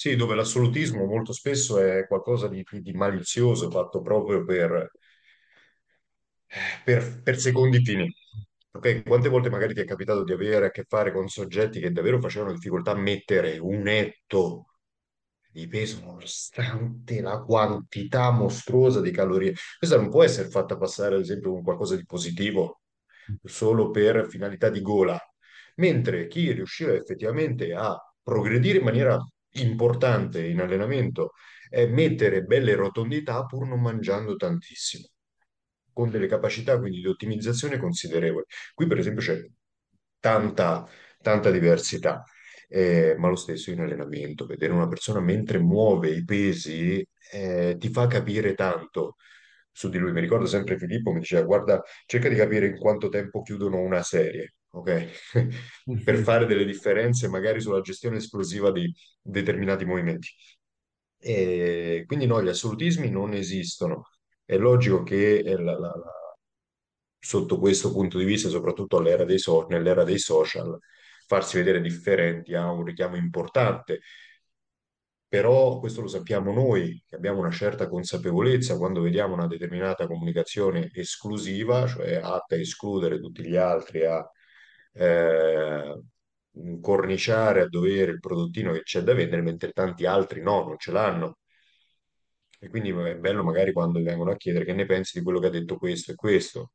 Sì, dove l'assolutismo molto spesso è qualcosa di, di malizioso, fatto proprio per, per, per secondi fini. Ok, quante volte magari ti è capitato di avere a che fare con soggetti che davvero facevano difficoltà a mettere un etto di peso nonostante la quantità mostruosa di calorie? Questa non può essere fatta passare, ad esempio, con qualcosa di positivo solo per finalità di gola, mentre chi riusciva effettivamente a progredire in maniera importante in allenamento è mettere belle rotondità pur non mangiando tantissimo, con delle capacità quindi di ottimizzazione considerevoli. Qui per esempio c'è tanta, tanta diversità, eh, ma lo stesso in allenamento, vedere una persona mentre muove i pesi eh, ti fa capire tanto su di lui. Mi ricordo sempre Filippo mi diceva, guarda, cerca di capire in quanto tempo chiudono una serie, ok? Per fare delle differenze magari sulla gestione esplosiva di determinati movimenti. E quindi no, gli assolutismi non esistono. È logico che eh, la- la- la- sotto questo punto di vista, soprattutto dei so- nell'era dei social, farsi vedere differenti ha un richiamo importante. Però questo lo sappiamo noi, che abbiamo una certa consapevolezza quando vediamo una determinata comunicazione esclusiva, cioè atta a escludere tutti gli altri, a eh, corniciare a dovere il prodottino che c'è da vendere, mentre tanti altri no, non ce l'hanno. E quindi è bello magari quando vengono a chiedere che ne pensi di quello che ha detto questo e questo,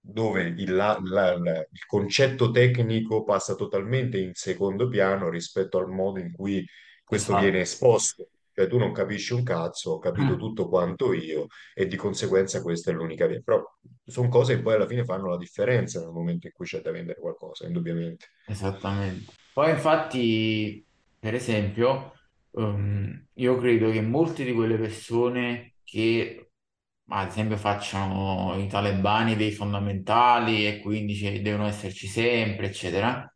dove il, la- la- la- il concetto tecnico passa totalmente in secondo piano rispetto al modo in cui questo viene Esatto. esposto. Cioè tu non capisci un cazzo, ho capito tutto quanto io e di conseguenza questa è l'unica via. Però sono cose che poi alla fine fanno la differenza nel momento in cui c'è da vendere qualcosa, indubbiamente. Esattamente. Poi infatti, per esempio, ehm, io credo che molte di quelle persone che, ad esempio, facciano i talebani dei fondamentali e quindi devono esserci sempre, eccetera,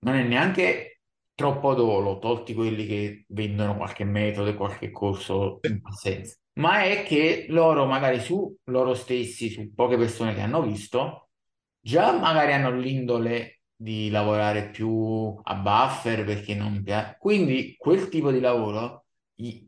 non è neanche troppo dolo, tolti quelli che vendono qualche metodo e qualche corso in tal senso, ma è che loro magari su loro stessi, su poche persone che hanno visto, Già magari hanno l'indole di lavorare più a buffer perché non piace. Quindi quel tipo di lavoro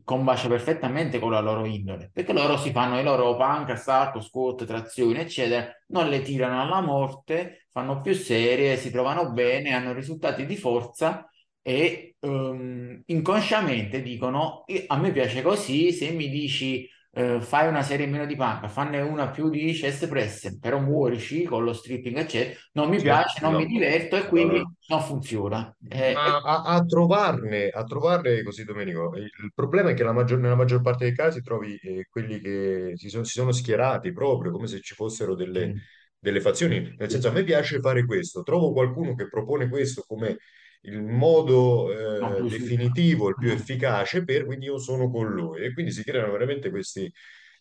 combacia perfettamente con la loro indole, perché loro si fanno i loro panca, sacco, squat, trazioni, eccetera, non le tirano alla morte, fanno più serie, si trovano bene, hanno risultati di forza e ehm, inconsciamente dicono: "Io- A me piace così, se mi dici eh, fai una serie meno di panca, fanne una più di chest press, però muorici con lo stripping, eccetera, non mi Sì, piace, non mi no, diverto e quindi no. non funziona. Eh, a, a trovarne, a trovarne così, Domenico, il il problema è che maggior- nella maggior parte dei casi trovi eh, quelli che si, sono si sono schierati proprio come se ci fossero delle, sì, delle fazioni. Nel senso, a me piace fare questo, trovo qualcuno che propone questo come il modo eh, definitivo, il più efficace per, quindi io sono con lui. E quindi si creano veramente questi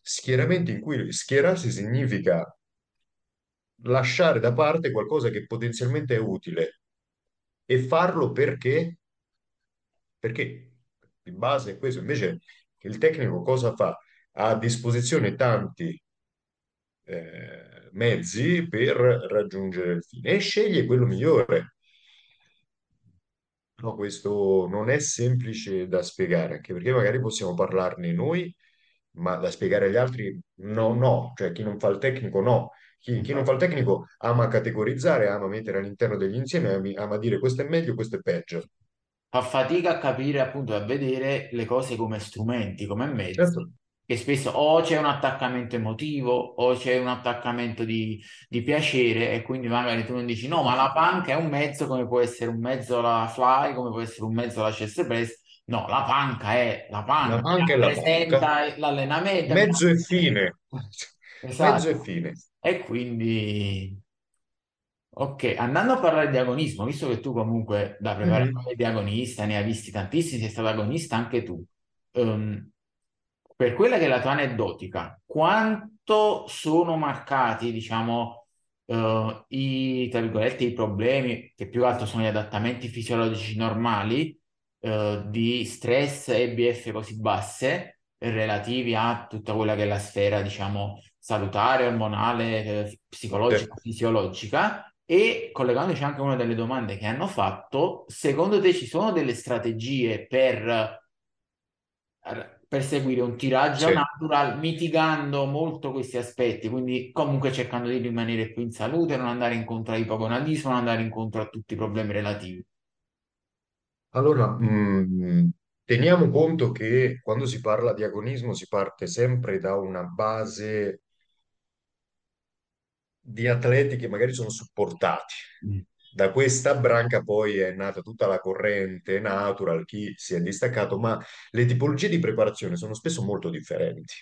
schieramenti in cui schierarsi significa lasciare da parte qualcosa che potenzialmente è utile e farlo perché? Perché di base è questo. Invece il tecnico cosa fa? Ha a disposizione tanti eh, mezzi per raggiungere il fine e sceglie quello migliore. No, questo non è semplice da spiegare, anche perché magari possiamo parlarne noi, ma da spiegare agli altri no, no, cioè chi non fa il tecnico no. Chi, chi non fa il tecnico ama categorizzare, ama mettere all'interno degli insiemi, ama dire questo è meglio, questo è peggio. fa fatica a capire, appunto, a vedere le cose come strumenti, come mezzi, Certo, che spesso o c'è un attaccamento emotivo o c'è un attaccamento di, di piacere e quindi magari tu non dici no, ma la panca è un mezzo come può essere un mezzo la fly, come può essere un mezzo la chest press. No, la panca è la la panca, la panca. rappresenta l'allenamento. Mezzo e fine. Mezzo e Esatto. fine. E quindi Ok, andando a parlare di agonismo, visto che tu comunque da preparatore di agonista ne hai visti tantissimi, sei stato agonista anche tu, ehm, per quella che è la tua aneddotica, quanto sono marcati, diciamo, eh, i, tra virgolette, i problemi, che più che altro sono gli adattamenti fisiologici normali, eh, di stress e BF così basse, relativi a tutta quella che è la sfera, diciamo, salutare, ormonale, eh, Sì. psicologica, fisiologica, E collegandoci anche a una delle domande che hanno fatto, secondo te ci sono delle strategie per per seguire un tiraggio Sì. natural, mitigando molto questi aspetti, quindi comunque cercando di rimanere più in salute, non andare incontro all'ipogonadismo, non andare incontro a tutti i problemi relativi. Allora, mh, teniamo conto che quando si parla di agonismo si parte sempre da una base di atleti che magari sono supportati. Mm. Da questa branca poi è nata tutta la corrente natural, chi si è distaccato, ma le tipologie di preparazione sono spesso molto differenti.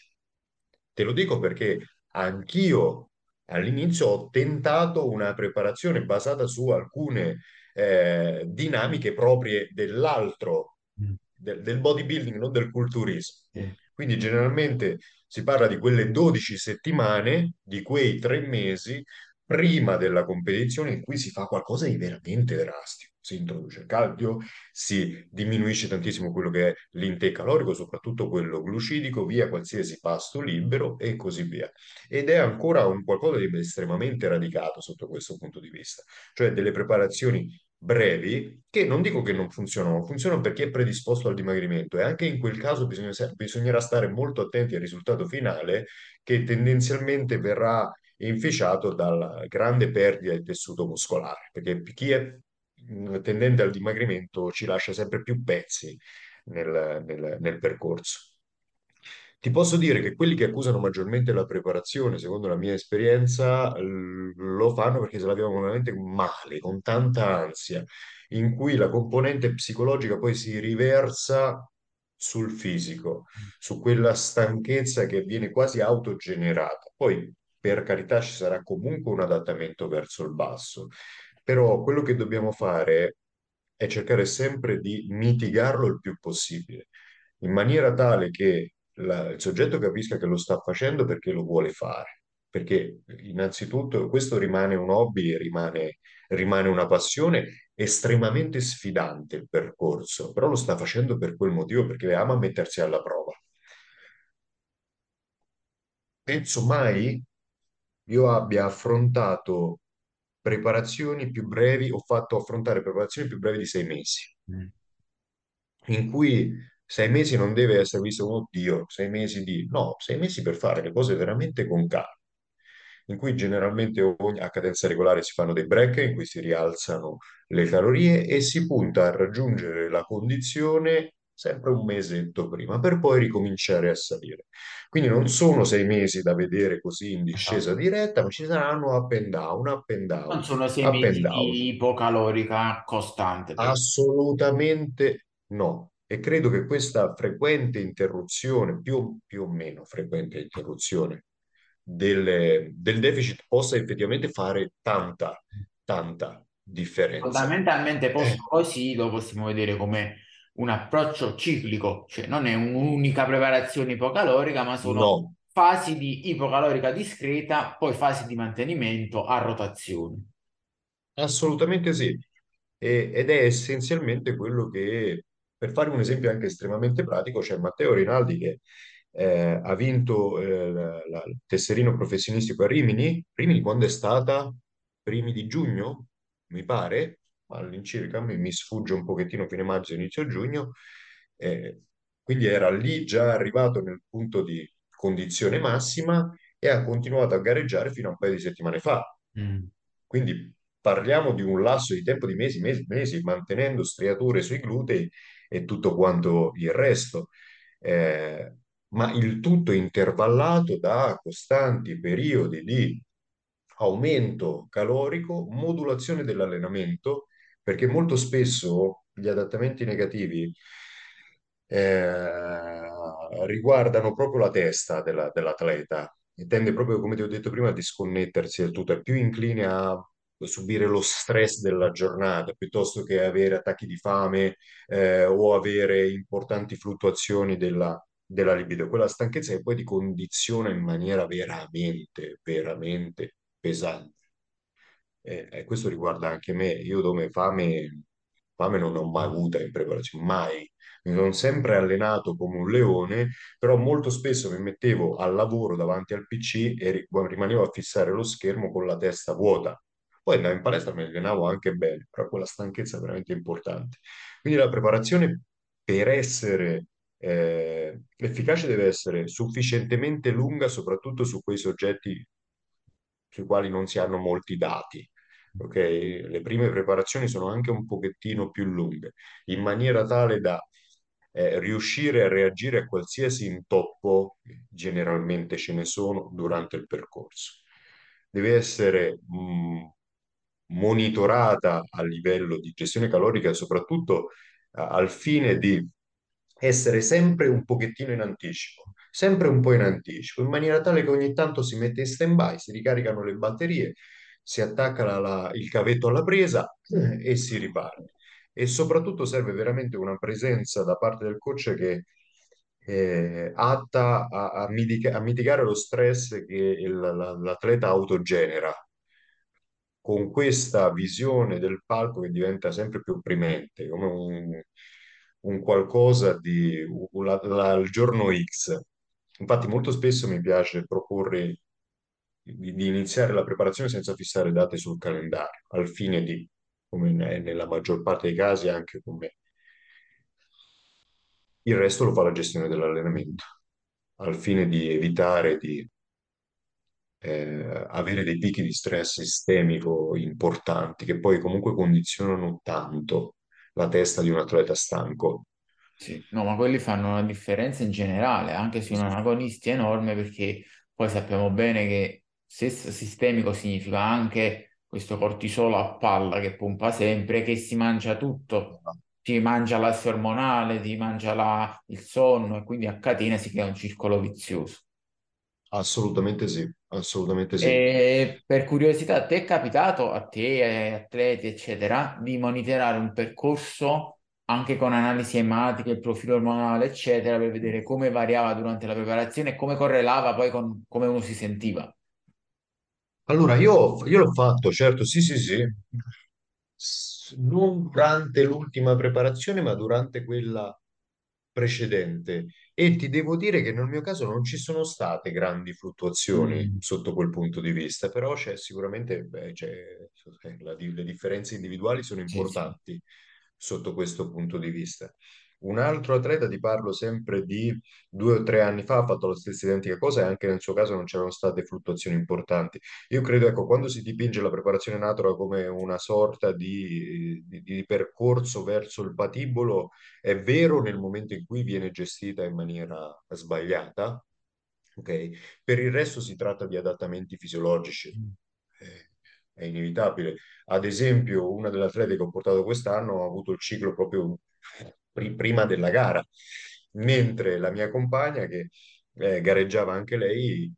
Te lo dico perché anch'io all'inizio ho tentato una preparazione basata su alcune eh, dinamiche proprie dell'altro, Mm. del, del bodybuilding, non del culturismo. Quindi generalmente si parla di quelle 12 settimane, di quei tre mesi prima della competizione in cui si fa qualcosa di veramente drastico. Si introduce il cardio, si diminuisce tantissimo quello che è l'intake calorico, soprattutto quello glucidico, via qualsiasi pasto libero e così via. Ed è ancora un qualcosa di estremamente radicato sotto questo punto di vista, cioè delle preparazioni brevi che non dico che non funzionano, funzionano per chi è predisposto al dimagrimento e anche in quel caso bisogna- bisognerà stare molto attenti al risultato finale che tendenzialmente verrà inficiato dalla grande perdita di tessuto muscolare, perché chi è mh, tendente al dimagrimento ci lascia sempre più pezzi nel, nel- nel percorso. Ti posso dire che quelli che accusano maggiormente la preparazione, secondo la mia esperienza, lo fanno perché se la vivono veramente male, con tanta ansia, in cui la componente psicologica poi si riversa sul fisico, su quella stanchezza che viene quasi autogenerata. Poi, per carità, ci sarà comunque un adattamento verso il basso, però quello che dobbiamo fare è cercare sempre di mitigarlo il più possibile, in maniera tale che la- il soggetto capisca che lo sta facendo perché lo vuole fare. Perché innanzitutto questo rimane un hobby, rimane, rimane una passione estremamente sfidante il percorso, però lo sta facendo per quel motivo, perché ama mettersi alla prova. Penso mai io abbia affrontato preparazioni più brevi, ho fatto affrontare preparazioni più brevi di sei mesi. Mm. in cui sei mesi non deve essere visto come oddio, sei mesi di... No, sei mesi per fare le cose veramente con calma, in cui generalmente ogni- a cadenza regolare si fanno dei break in cui si rialzano le calorie e si punta a raggiungere la condizione sempre un mesetto prima, per poi ricominciare a salire. Quindi non sono sei mesi da vedere così in discesa Esatto. diretta, ma ci saranno up and down, up and Non down, sono sei mesi di ipocalorica costante, però. Assolutamente no. E credo che questa frequente interruzione, più, più o meno frequente interruzione del, del deficit possa effettivamente fare tanta, tanta differenza. Fondamentalmente Eh, posto così lo possiamo vedere come un approccio ciclico, cioè non è un'unica preparazione ipocalorica, ma sono no, fasi di ipocalorica discreta, poi fasi di mantenimento a rotazione. assolutamente sì. E- ed è essenzialmente quello che, per fare un esempio anche estremamente pratico, c'è Matteo Rinaldi che eh, ha vinto eh, la- la- il tesserino professionistico a Rimini. Rimini quando è stata? Primi di giugno, mi pare, all'incirca, mi, mi sfugge un pochettino fine maggio, inizio giugno. Eh, quindi era lì già arrivato nel punto di condizione massima e ha continuato a gareggiare fino a un paio di settimane fa. Mm. Quindi parliamo di un lasso di tempo di mesi, mesi, mesi, mantenendo striature sui glutei e tutto quanto il resto. Eh, ma il tutto intervallato da costanti periodi di aumento calorico, modulazione dell'allenamento, perché molto spesso gli adattamenti negativi eh, riguardano proprio la testa della- dell'atleta e tende proprio, come ti ho detto prima, a disconnettersi del tutto, è più incline a subire lo stress della giornata piuttosto che avere attacchi di fame eh, o avere importanti fluttuazioni della, della libido. Quella stanchezza che poi ti condiziona in maniera veramente, veramente pesante. E, e questo riguarda anche me. Io dove fame, fame non ho mai avuta in preparazione, mai. Mi sono sempre allenato come un leone, però molto spesso mi mettevo al lavoro davanti al PC e ri- rimanevo a fissare lo schermo con la testa vuota Poi andavo in palestra, mi allenavo anche bene, però quella stanchezza è veramente importante. Quindi la preparazione per essere eh, efficace deve essere sufficientemente lunga, soprattutto su quei soggetti sui quali non si hanno molti dati. Ok? Le prime preparazioni sono anche un pochettino più lunghe, in maniera tale da eh, riuscire a reagire a qualsiasi intoppo, generalmente ce ne sono, durante il percorso. Deve essere mh, monitorata a livello di gestione calorica, soprattutto a- al fine di essere sempre un pochettino in anticipo, sempre un po' in anticipo, in maniera tale che ogni tanto si mette in stand-by, si ricaricano le batterie, si attacca la- la- il cavetto alla presa eh, e si riparte. E soprattutto serve veramente una presenza da parte del coach che è atta a, a mitica- a mitigare lo stress che il- la- l'atleta autogenera con questa visione del palco che diventa sempre più opprimente, come un, un qualcosa di un- la- la- il giorno X. Infatti, molto spesso mi piace proporre di, di iniziare la preparazione senza fissare date sul calendario, al fine di, come ne- nella maggior parte dei casi, anche come il resto lo fa la gestione dell'allenamento, al fine di evitare di eh, avere dei picchi di stress sistemico importanti che poi comunque condizionano tanto la testa di un atleta stanco. Sì, no, ma quelli fanno una differenza in generale, anche se non agonisti enorme, perché poi sappiamo bene che se sistemico significa anche questo cortisolo a palla che pompa sempre, che si mangia tutto, ti mangia l'asse ormonale, ti mangia la- il sonno e quindi a catena si crea un circolo vizioso. Assolutamente sì, assolutamente sì. E per curiosità, ti è capitato a te, ai atleti, eccetera, di monitorare un percorso anche con analisi ematiche, il profilo ormonale, eccetera, per vedere come variava durante la preparazione e come correlava poi con come uno si sentiva? Allora, io, io l'ho fatto, certo, sì, sì, sì, S- non durante l'ultima preparazione, ma durante quella precedente. E ti devo dire che nel mio caso non ci sono state grandi fluttuazioni Mm, sotto quel punto di vista, però c'è sicuramente, beh, c'è- eh, la di- le differenze individuali sono sì, sì. importanti sotto questo punto di vista. Un altro atleta, ti parlo sempre di due o tre anni fa, ha fatto la stessa identica cosa e anche nel suo caso non c'erano state fluttuazioni importanti. Io credo, ecco, quando si dipinge la preparazione natura come una sorta di, di- di percorso verso il patibolo, è vero nel momento in cui viene gestita in maniera sbagliata, ok? Per il resto si tratta di adattamenti fisiologici. Eh, È inevitabile. Ad esempio, una delle atlete che ho portato quest'anno ha avuto il ciclo proprio pri- prima della gara, mentre la mia compagna, che eh, gareggiava anche lei,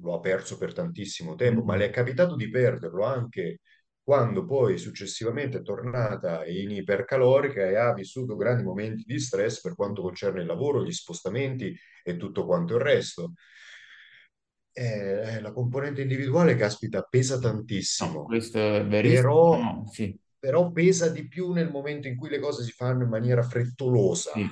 lo ha perso per tantissimo tempo, ma le è capitato di perderlo anche quando poi successivamente è tornata in ipercalorica e ha vissuto grandi momenti di stress per quanto concerne il lavoro, gli spostamenti e tutto quanto il resto. Eh, la componente individuale, caspita, pesa No, tantissimo, questo è però, verissimo, no, sì. Però pesa di più nel momento in cui le cose si fanno in maniera frettolosa. Sì.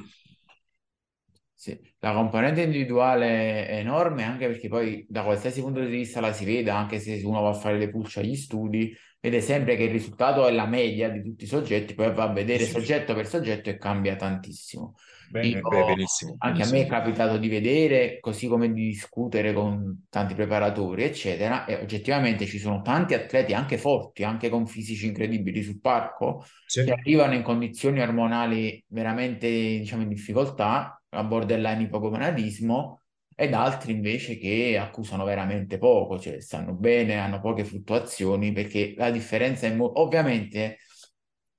Sì, la componente individuale è enorme anche perché poi da qualsiasi punto di vista la si vede, anche se uno va a fare le pulce agli studi, vede sempre che il risultato è la media di tutti i soggetti, poi va a vedere sì. soggetto per soggetto e cambia tantissimo. Io, Beh, beh, benissimo, anche a me è benissimo. capitato di vedere, così come di discutere con tanti preparatori, eccetera, e oggettivamente ci sono tanti atleti anche forti, anche con fisici incredibili sul parco, che Sì. arrivano in condizioni ormonali veramente, diciamo, in difficoltà a borderline ipogonadismo ed altri invece che accusano veramente poco, cioè stanno bene, hanno poche fluttuazioni, perché la differenza è mo- ovviamente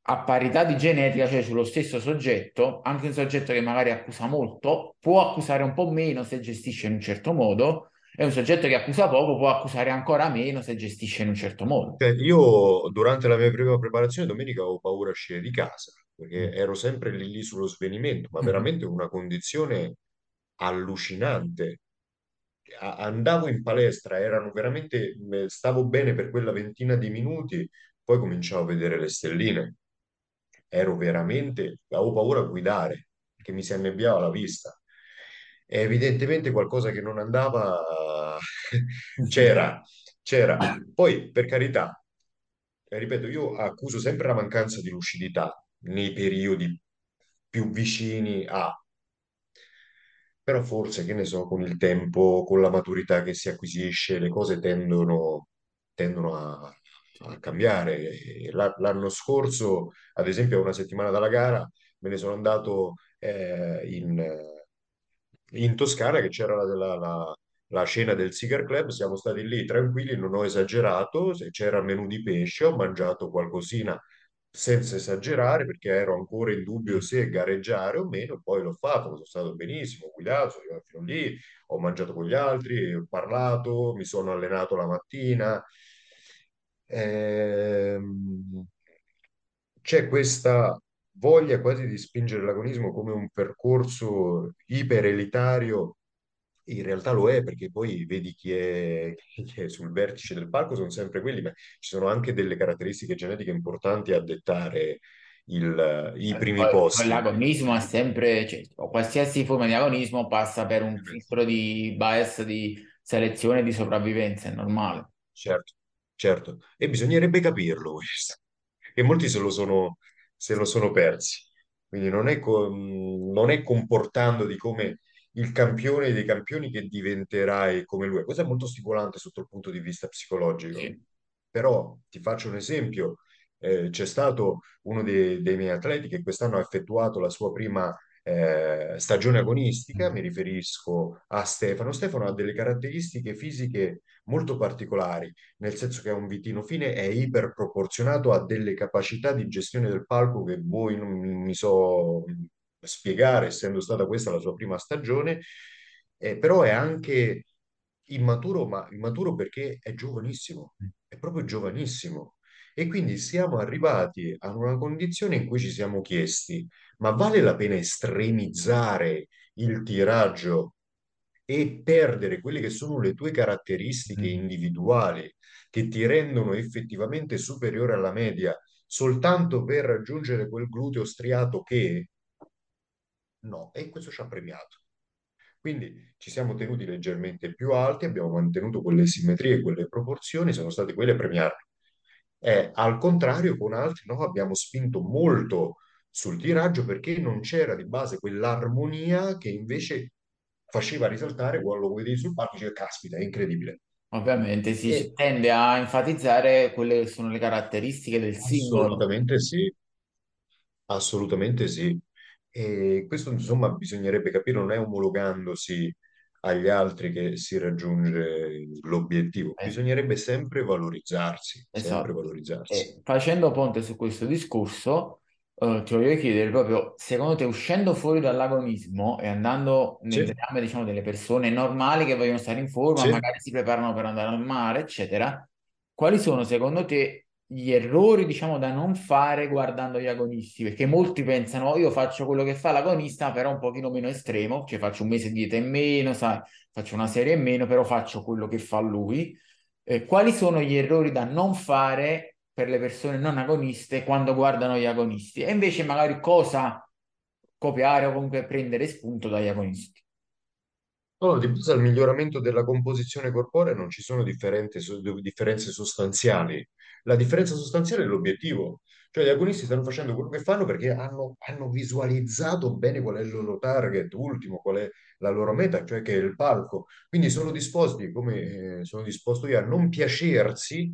a parità di genetica, cioè sullo stesso soggetto, anche un soggetto che magari accusa molto può accusare un po' meno se gestisce in un certo modo, e un soggetto che accusa poco può accusare ancora meno se gestisce in un certo modo. Cioè, io durante la mia prima preparazione domenica avevo paura a uscire di casa perché ero sempre lì, lì sullo svenimento, ma Mhm. veramente una condizione allucinante. Andavo in palestra, erano veramente, stavo bene per quella ventina di minuti, poi cominciavo a vedere le stelline. Ero veramente, avevo paura a guidare perché mi si annebbiava la vista. E evidentemente qualcosa che non andava c'era, c'era. Poi, per carità. E ripeto, io accuso sempre la mancanza di lucidità nei periodi più vicini a, però forse, che ne so, con il tempo, con la maturità che si acquisisce, le cose tendono, tendono a, a cambiare. La- L'anno scorso, ad esempio, una settimana dalla gara, me ne sono andato eh, in, in Toscana, che c'era la, la- la- la cena del Cigar Club, siamo stati lì tranquilli, non ho esagerato, se c'era menù di pesce, ho mangiato qualcosina senza esagerare, perché ero ancora in dubbio se gareggiare o meno, poi l'ho fatto, sono stato benissimo, guidato, sono arrivato fino lì, ho mangiato con gli altri, ho parlato, mi sono allenato la mattina. Ehm, c'è questa voglia quasi di spingere l'agonismo come un percorso iperelitario. In realtà lo è perché poi vedi chi è, chi è sul vertice del palco, sono sempre quelli, ma ci sono anche delle caratteristiche genetiche importanti a dettare il- i primi Poi, posti. l'agonismo è sempre, cioè, qualsiasi forma di agonismo passa per un filtro di bias di selezione e di sopravvivenza, è normale. Certo, certo. E bisognerebbe capirlo questo. E molti se lo sono, se lo sono persi. Quindi non è, non è comportandoti come il campione dei campioni che diventerai come lui. Questo è molto stimolante sotto il punto di vista psicologico. Sì. Però ti faccio un esempio. Eh, c'è stato uno dei, dei miei atleti che quest'anno ha effettuato la sua prima eh, stagione agonistica, mi riferisco a Stefano. Stefano ha delle caratteristiche fisiche molto particolari, nel senso che è un vitino fine, è iperproporzionato, ha delle capacità di gestione del palco che voi non mi so spiegare, essendo stata questa la sua prima stagione, eh, però è anche immaturo, ma immaturo perché è giovanissimo, è proprio giovanissimo. E quindi siamo arrivati a una condizione in cui ci siamo chiesti, ma vale la pena estremizzare il tiraggio e perdere quelle che sono le tue caratteristiche Mm. individuali che ti rendono effettivamente superiore alla media soltanto per raggiungere quel gluteo striato che no, e questo ci ha premiato. Quindi ci siamo tenuti leggermente più alti, abbiamo mantenuto quelle simmetrie, quelle proporzioni, sono state quelle a premiarli. E al contrario, con altri no, abbiamo spinto molto sul tiraggio perché non c'era di base quell'armonia che invece faceva risaltare quando lo vedevi sul palco dicevi, caspita, è incredibile. Ovviamente si E si tende a enfatizzare quelle che sono le caratteristiche del singolo. assolutamente sì, assolutamente sì. E questo insomma bisognerebbe capire, non è omologandosi agli altri che si raggiunge l'obiettivo, Eh, bisognerebbe sempre valorizzarsi, sempre Esatto. valorizzarsi. E facendo ponte su questo discorso, eh, ti voglio chiedere proprio, secondo te, uscendo fuori dall'agonismo e andando nelle Sì, gambe, diciamo, delle persone normali che vogliono stare in forma, sì. magari si preparano per andare al mare, eccetera, quali sono secondo te gli errori, diciamo, da non fare guardando gli agonisti? Perché molti pensano, "Oh, io faccio quello che fa l'agonista, però un pochino meno estremo, cioè faccio un mese di dieta in meno, sai, faccio una serie in meno, però faccio quello che fa lui. Eh, quali sono gli errori da non fare per le persone non agoniste quando guardano gli agonisti? E invece magari cosa copiare o comunque prendere spunto dagli agonisti? No, di base al miglioramento della composizione corporea non ci sono differenze sostanziali. La differenza sostanziale è l'obiettivo. Cioè gli agonisti stanno facendo quello che fanno perché hanno, hanno visualizzato bene qual è il loro target ultimo, qual è la loro meta, cioè che è il palco. Quindi sono disposti, come eh, sono disposto io, a non piacersi,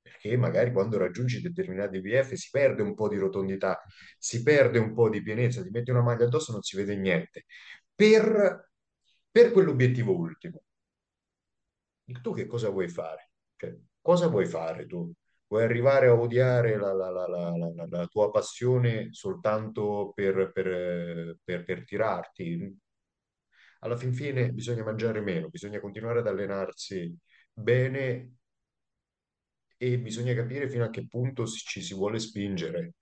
perché magari quando raggiungi determinati BF si perde un po' di rotondità, si perde un po' di pienezza, ti metti una maglia addosso e non si vede niente per, per quell'obiettivo ultimo. Tu che cosa vuoi fare? Cioè, cosa vuoi fare tu? Vuoi arrivare a odiare la, la- la- la- tua passione soltanto per, per, per- per tirarti? Alla fin fine bisogna mangiare meno, bisogna continuare ad allenarsi bene e bisogna capire fino a che punto ci si vuole spingere.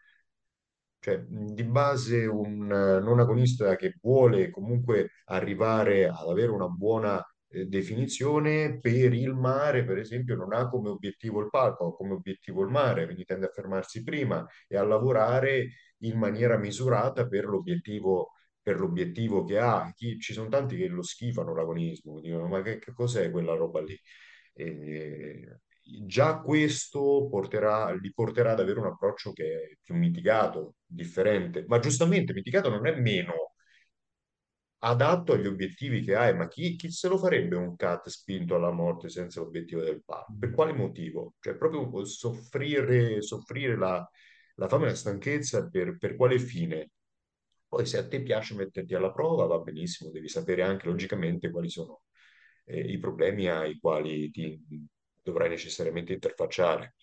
Cioè, di base un eh, non agonista che vuole comunque arrivare ad avere una buona eh, definizione per il mare, per esempio, non ha come obiettivo il palco, ha come obiettivo il mare, quindi tende a fermarsi prima e a lavorare in maniera misurata per l'obiettivo per l'obiettivo che ha. Chi- ci sono tanti che lo schifano l'agonismo, dicono ma che, che cos'è quella roba lì? E già questo porterà, li porterà ad avere un approccio che è più mitigato, differente, ma giustamente mitigato non è meno adatto agli obiettivi che hai, ma chi, chi se lo farebbe un cut spinto alla morte senza l'obiettivo del PAP? Per quale motivo? Cioè, proprio soffrire, soffrire la, la fame e la stanchezza per, per quale fine? Poi se a te piace metterti alla prova, va benissimo, devi sapere anche logicamente quali sono eh, i problemi ai quali ti dovrai necessariamente interfacciare.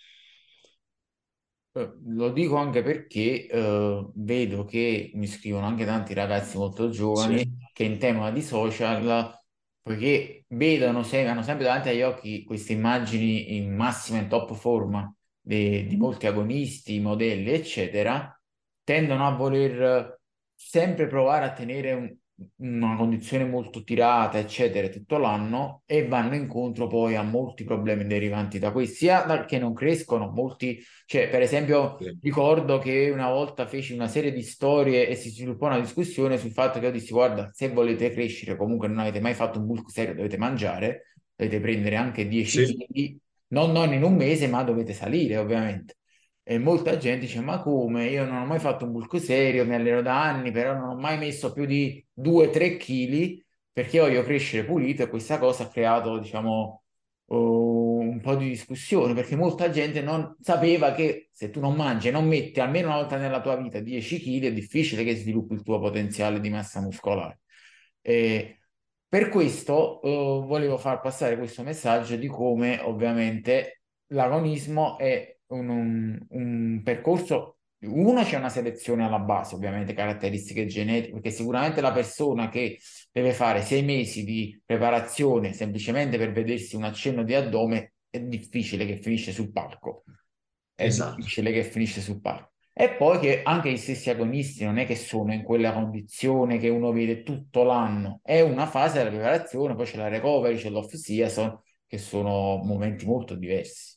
Eh, Lo dico anche perché eh, vedo che mi scrivono anche tanti ragazzi molto Sì, giovani che in tema di social, poiché vedono, se- hanno sempre davanti agli occhi queste immagini in massima e top forma de- di molti agonisti, modelli, eccetera, tendono a voler sempre provare a tenere un- una condizione molto tirata, eccetera, tutto l'anno e vanno incontro poi a molti problemi derivanti da questo, sia dal che non crescono, molti cioè, per esempio, sì, ricordo che una volta feci una serie di storie e si sviluppò una discussione sul fatto che io dissi, guarda, se volete crescere, comunque non avete mai fatto un bulk serio, dovete mangiare, dovete prendere anche 10 sì, kg, non, non in un mese, ma dovete salire, ovviamente. E molta gente dice, ma come? Io non ho mai fatto un bulk serio, mi alleno da anni, però non ho mai messo più di 2-3 kg perché voglio crescere pulito e questa cosa ha creato, diciamo, oh, un po' di discussione perché molta gente non sapeva che se tu non mangi e non metti almeno una volta nella tua vita 10 kg è difficile che sviluppi il tuo potenziale di massa muscolare. E per questo eh, volevo far passare questo messaggio di come ovviamente l'agonismo è un, un- percorso. Uno c'è una selezione alla base, ovviamente caratteristiche genetiche, perché sicuramente la persona che deve fare sei mesi di preparazione semplicemente per vedersi un accenno di addome, è difficile che finisce sul palco. È esatto. difficile che finisce sul palco. E poi che anche gli stessi agonisti non è che sono in quella condizione che uno vede tutto l'anno, è una fase della preparazione, poi c'è la recovery, c'è l'off season, che sono momenti molto diversi.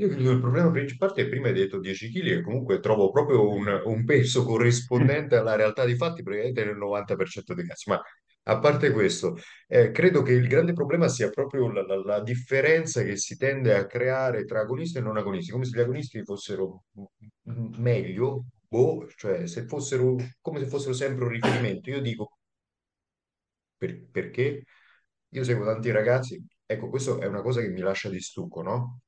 Io credo che il problema principale è prima hai detto 10 kg e comunque trovo proprio un, un peso corrispondente alla realtà dei fatti praticamente nel 90% dei casi. Ma a parte questo, eh, credo che il grande problema sia proprio la, la- la differenza che si tende a creare tra agonisti e non agonisti, come se gli agonisti fossero meglio, boh, cioè se fossero come se fossero sempre un riferimento. Io dico per- perché io seguo tanti ragazzi, ecco, questo è una cosa che mi lascia di stucco, no?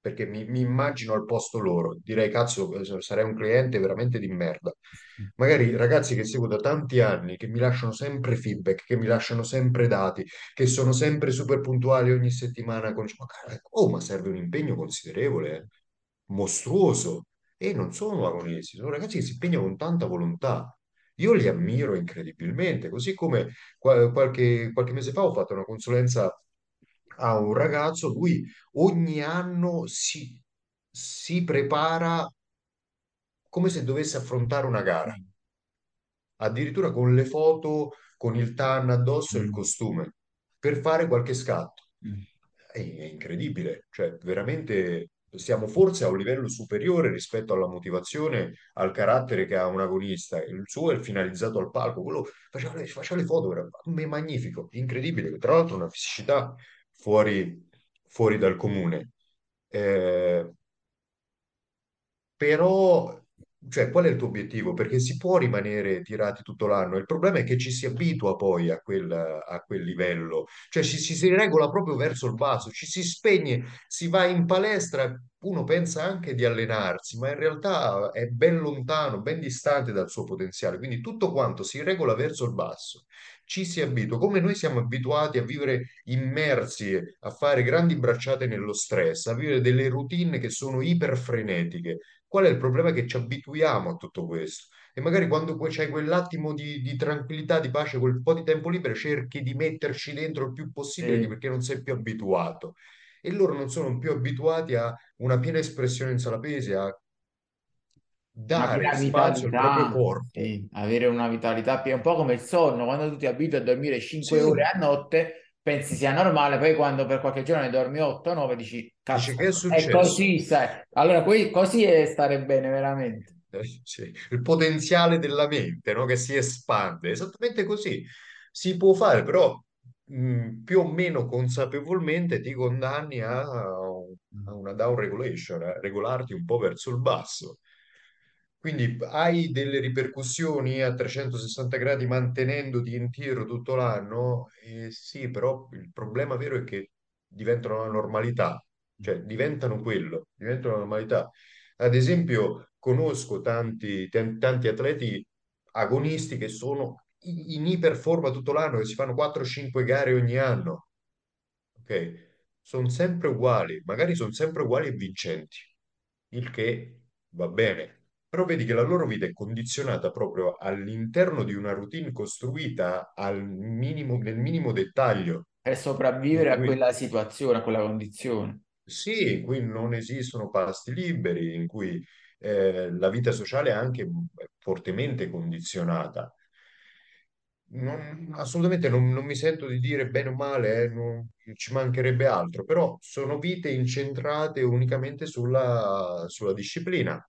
Perché mi, mi immagino al posto loro, direi cazzo, eh, sarei un cliente veramente di merda. Magari ragazzi che seguo da tanti anni, che mi lasciano sempre feedback, che mi lasciano sempre dati, che sono sempre super puntuali ogni settimana. Con... Cara- oh, ma serve un impegno considerevole, eh, mostruoso. E non sono agonisti, sono ragazzi che si impegnano con tanta volontà. Io li ammiro incredibilmente, così come qual- qualche, qualche mese fa ho fatto una consulenza a un ragazzo, lui ogni anno si, si prepara come se dovesse affrontare una gara, Mm, addirittura con le foto, con il tan addosso e il mm, costume, per fare qualche scatto. mm. È, è incredibile, cioè veramente siamo forse a un livello superiore rispetto alla motivazione, al carattere che ha un agonista. Il suo è finalizzato al palco, quello faceva le, faceva le foto, era ma- magnifico, incredibile. Tra l'altro una fisicità fuori, fuori dal comune. Eh, però, cioè, qual è il tuo obiettivo? Perché si può rimanere tirati tutto l'anno. Il problema è che ci si abitua poi a quel, a quel livello, cioè ci, ci si regola proprio verso il basso, ci si spegne, si va in palestra, uno pensa anche di allenarsi, ma in realtà è ben lontano, ben distante dal suo potenziale. Quindi tutto quanto si regola verso il basso. Ci si abitua, come noi siamo abituati a vivere immersi, a fare grandi bracciate nello stress, a vivere delle routine che sono iperfrenetiche Qual è il problema? Che ci abituiamo a tutto questo e magari quando c'hai quell'attimo di, di tranquillità, di pace, quel po' di tempo libero, cerchi di metterci dentro il più possibile Sì. perché non sei più abituato. E loro non sono più abituati a una piena espressione in sala pesi, a dare spazio al proprio corpo. sì, avere una vitalità piena, un po' come il sonno, quando tu ti abitui a dormire 5 ore Sì, a notte, pensi sia normale, poi quando per qualche giorno ne dormi 8-9 dici, cazzo, che è è successo? così, sai. Allora, que- così è stare bene, veramente. Eh, sì, il potenziale della mente, no? Che si espande, esattamente così. Si può fare, però mh, più o meno consapevolmente ti condanni a, a una down regulation, a regolarti un po' verso il basso. Quindi hai delle ripercussioni a 360 gradi mantenendoti in tiro tutto l'anno? Eh, sì, però il problema vero è che diventano la normalità, cioè diventano quello, diventano la normalità. Ad esempio, conosco tanti, tan- tanti atleti agonisti che sono in iperforma tutto l'anno, che si fanno 4-5 gare ogni anno, ok? Sono sempre uguali, magari sono sempre uguali e vincenti, il che va bene. Però vedi che la loro vita è condizionata proprio all'interno di una routine costruita al minimo, nel minimo dettaglio, per sopravvivere a cui quella situazione, a quella condizione. sì, in cui non esistono pasti liberi, in cui eh, la vita sociale è anche fortemente condizionata. Non- assolutamente non, non mi sento di dire bene o male, eh, non- ci mancherebbe altro, però sono vite incentrate unicamente sulla, sulla disciplina.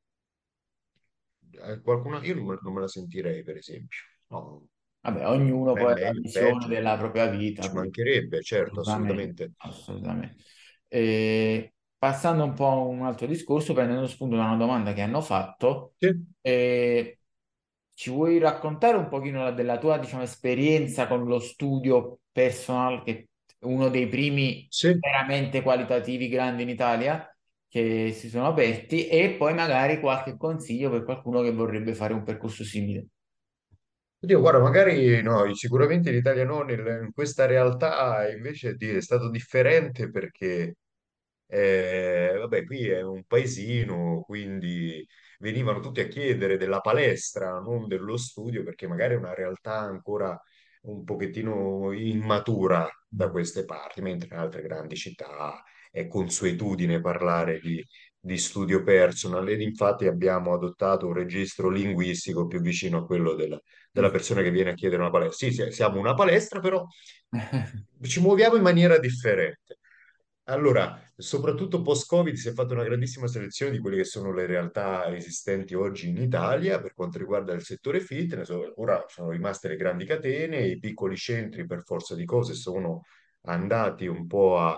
Eh, qualcuna, io non, me non me la sentirei, per esempio. No, Vabbè, ognuno è poi ha la visione della propria vita, ci quindi mancherebbe, certo, assolutamente, assolutamente. E passando un po' a un altro discorso, prendendo spunto da una domanda che hanno fatto, Sì, eh, ci vuoi raccontare un pochino la- della tua, diciamo, esperienza con lo studio personal, che è uno dei primi sì. veramente qualitativi grandi in Italia che si sono aperti, e poi magari qualche consiglio per qualcuno che vorrebbe fare un percorso simile. Oddio, guarda, magari no, sicuramente in Italia no, nel- in questa realtà invece è stato differente perché Eh, vabbè, qui è un paesino, quindi venivano tutti a chiedere della palestra, non dello studio, perché magari è una realtà ancora un pochettino immatura da queste parti, mentre in altre grandi città è consuetudine parlare di, di studio personal ed infatti abbiamo adottato un registro linguistico più vicino a quello della, della persona che viene a chiedere una palestra. Sì, sì, siamo una palestra, però ci muoviamo in maniera differente. Allora, soprattutto post-Covid si è fatta una grandissima selezione di quelle che sono le realtà esistenti oggi in Italia per quanto riguarda il settore fitness. Ora sono rimaste le grandi catene, i piccoli centri per forza di cose sono andati un po' a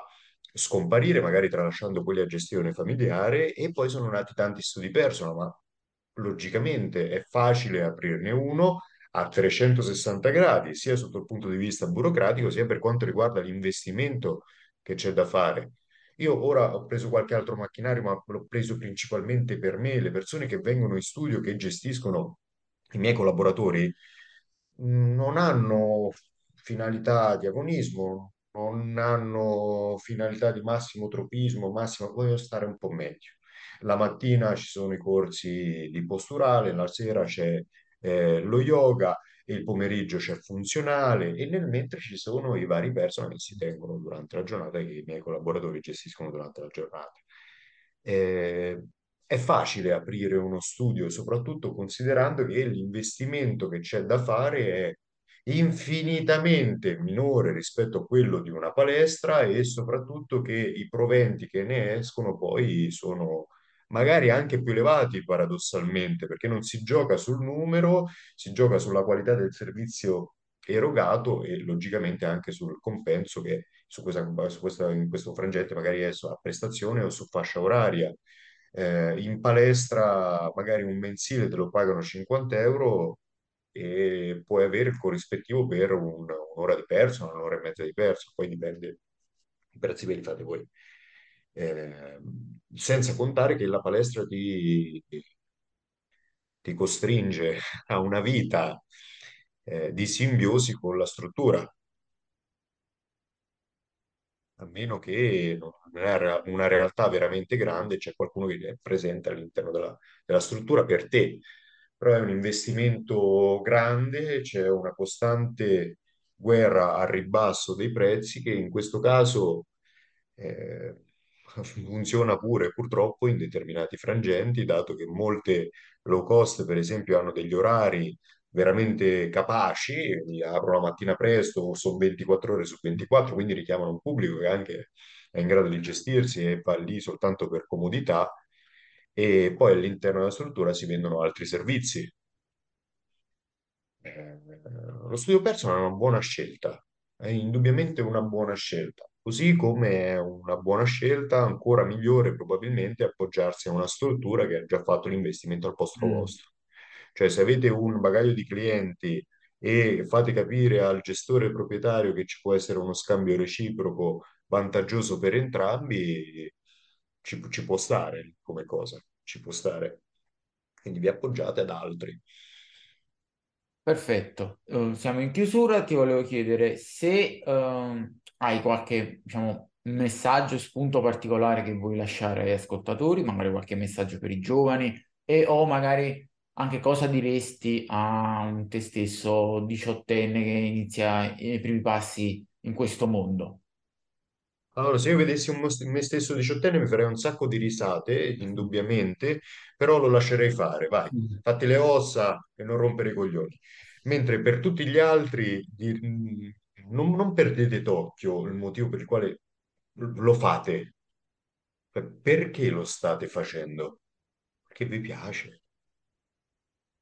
scomparire, magari tralasciando quelli a gestione familiare, e poi sono nati tanti studi personal, ma logicamente è facile aprirne uno a 360 gradi, sia sotto il punto di vista burocratico, sia per quanto riguarda l'investimento che c'è da fare. Io ora ho preso qualche altro macchinario, ma l'ho preso principalmente per me, le persone che vengono in studio, che gestiscono i miei collaboratori, non hanno finalità di agonismo, non hanno finalità di massimo tropismo, massimo, vogliono stare un po' meglio. La mattina ci sono i corsi di posturale, la sera c'è eh, lo yoga, il pomeriggio c'è funzionale e nel mentre ci sono i vari personal che si tengono durante la giornata e che i miei collaboratori gestiscono durante la giornata. Eh, è facile aprire uno studio, soprattutto considerando che l'investimento che c'è da fare è infinitamente minore rispetto a quello di una palestra e soprattutto che i proventi che ne escono poi sono magari anche più elevati paradossalmente, perché non si gioca sul numero, si gioca sulla qualità del servizio erogato e logicamente anche sul compenso che su questa, su questa- in questo frangente magari è a prestazione o su fascia oraria. Eh, in palestra magari un mensile te lo pagano 50 euro e puoi avere il corrispettivo per un- un'ora di perso, un'ora e mezza di perso, poi dipende, i prezzi ve li fate voi. Eh, senza contare che la palestra ti, ti costringe a una vita eh, di simbiosi con la struttura, a meno che non è una realtà veramente grande, c'è qualcuno che è presente all'interno della, della struttura per te. Però è un investimento grande, c'è una costante guerra al ribasso dei prezzi che in questo caso eh, funziona pure purtroppo in determinati frangenti, dato che molte low cost, per esempio, hanno degli orari veramente capaci, quindi aprono la mattina presto, sono 24 ore su 24, quindi richiamano un pubblico che anche è in grado di gestirsi e va lì soltanto per comodità, e poi all'interno della struttura si vendono altri servizi. Eh, lo studio personal è una buona scelta, è indubbiamente una buona scelta. Così come è una buona scelta, ancora migliore probabilmente, appoggiarsi a una struttura che ha già fatto l'investimento al posto Mm. vostro. Cioè, se avete un bagaglio di clienti e fate capire al gestore proprietario che ci può essere uno scambio reciproco vantaggioso per entrambi, ci, ci può stare come cosa, ci può stare. Quindi vi appoggiate ad altri. Perfetto, Eh, siamo in chiusura. Ti volevo chiedere se ehm, hai qualche, diciamo, messaggio, spunto particolare che vuoi lasciare agli ascoltatori, magari qualche messaggio per i giovani e o magari anche cosa diresti a un te stesso diciottenne che inizia i primi passi in questo mondo. Allora, se io vedessi un mos- me stesso diciottenne mi farei un sacco di risate, indubbiamente, però lo lascerei fare, vai, Mm. fatti le ossa e non rompere i coglioni. Mentre per tutti gli altri, di- mm, non, non perdete d'occhio il motivo per il quale lo fate. Cioè, Perché lo state facendo? Perché vi piace.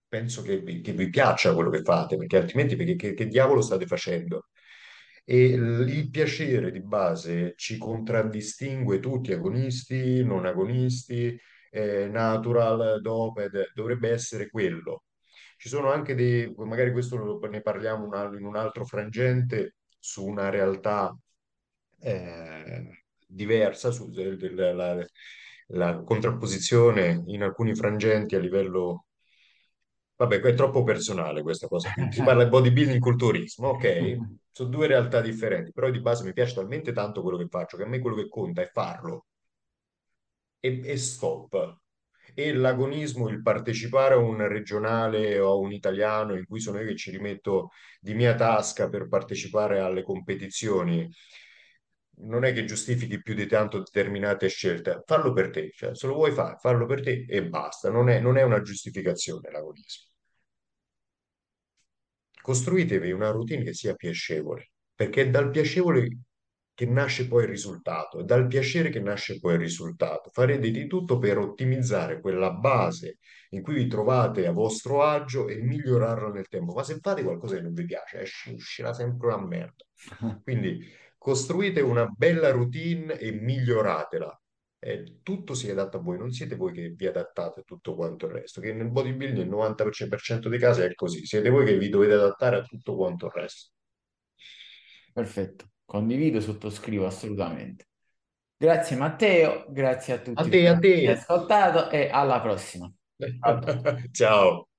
penso che vi, che vi piaccia quello che fate, perché altrimenti perché, che, che diavolo state facendo? E il piacere di base ci contraddistingue tutti, agonisti, non agonisti, eh, natural, doped, dovrebbe essere quello. Ci sono anche dei, magari questo ne parliamo un in un altro frangente, su una realtà eh, diversa, su, del- del- la, la contrapposizione in alcuni frangenti a livello Vabbè, è troppo personale questa cosa. Si parla di bodybuilding culturismo, ok? Sono due realtà differenti, però di base mi piace talmente tanto quello che faccio che a me quello che conta è farlo e, e stop. E l'agonismo, il partecipare a un regionale o a un italiano in cui sono io che ci rimetto di mia tasca per partecipare alle competizioni, non è che giustifichi più di tanto determinate scelte. Farlo per te, cioè se lo vuoi fare, farlo per te e basta. Non è, non è una giustificazione l'agonismo. Costruitevi una routine che sia piacevole, perché è dal piacevole che nasce poi il risultato, è dal piacere che nasce poi il risultato. Farete di tutto per ottimizzare quella base in cui vi trovate a vostro agio e migliorarla nel tempo. Ma se fate qualcosa che non vi piace, uscirà sempre una merda. Quindi costruite una bella routine e miglioratela. Eh, tutto si adatta a voi, non siete voi che vi adattate a tutto quanto il resto, che nel bodybuilding il 90% dei casi è così, siete voi che vi dovete adattare a tutto quanto il resto. Perfetto, condivido, sottoscrivo assolutamente. Grazie Matteo, grazie a A tutti te, per a te. ascoltato e alla prossima. A. Ciao.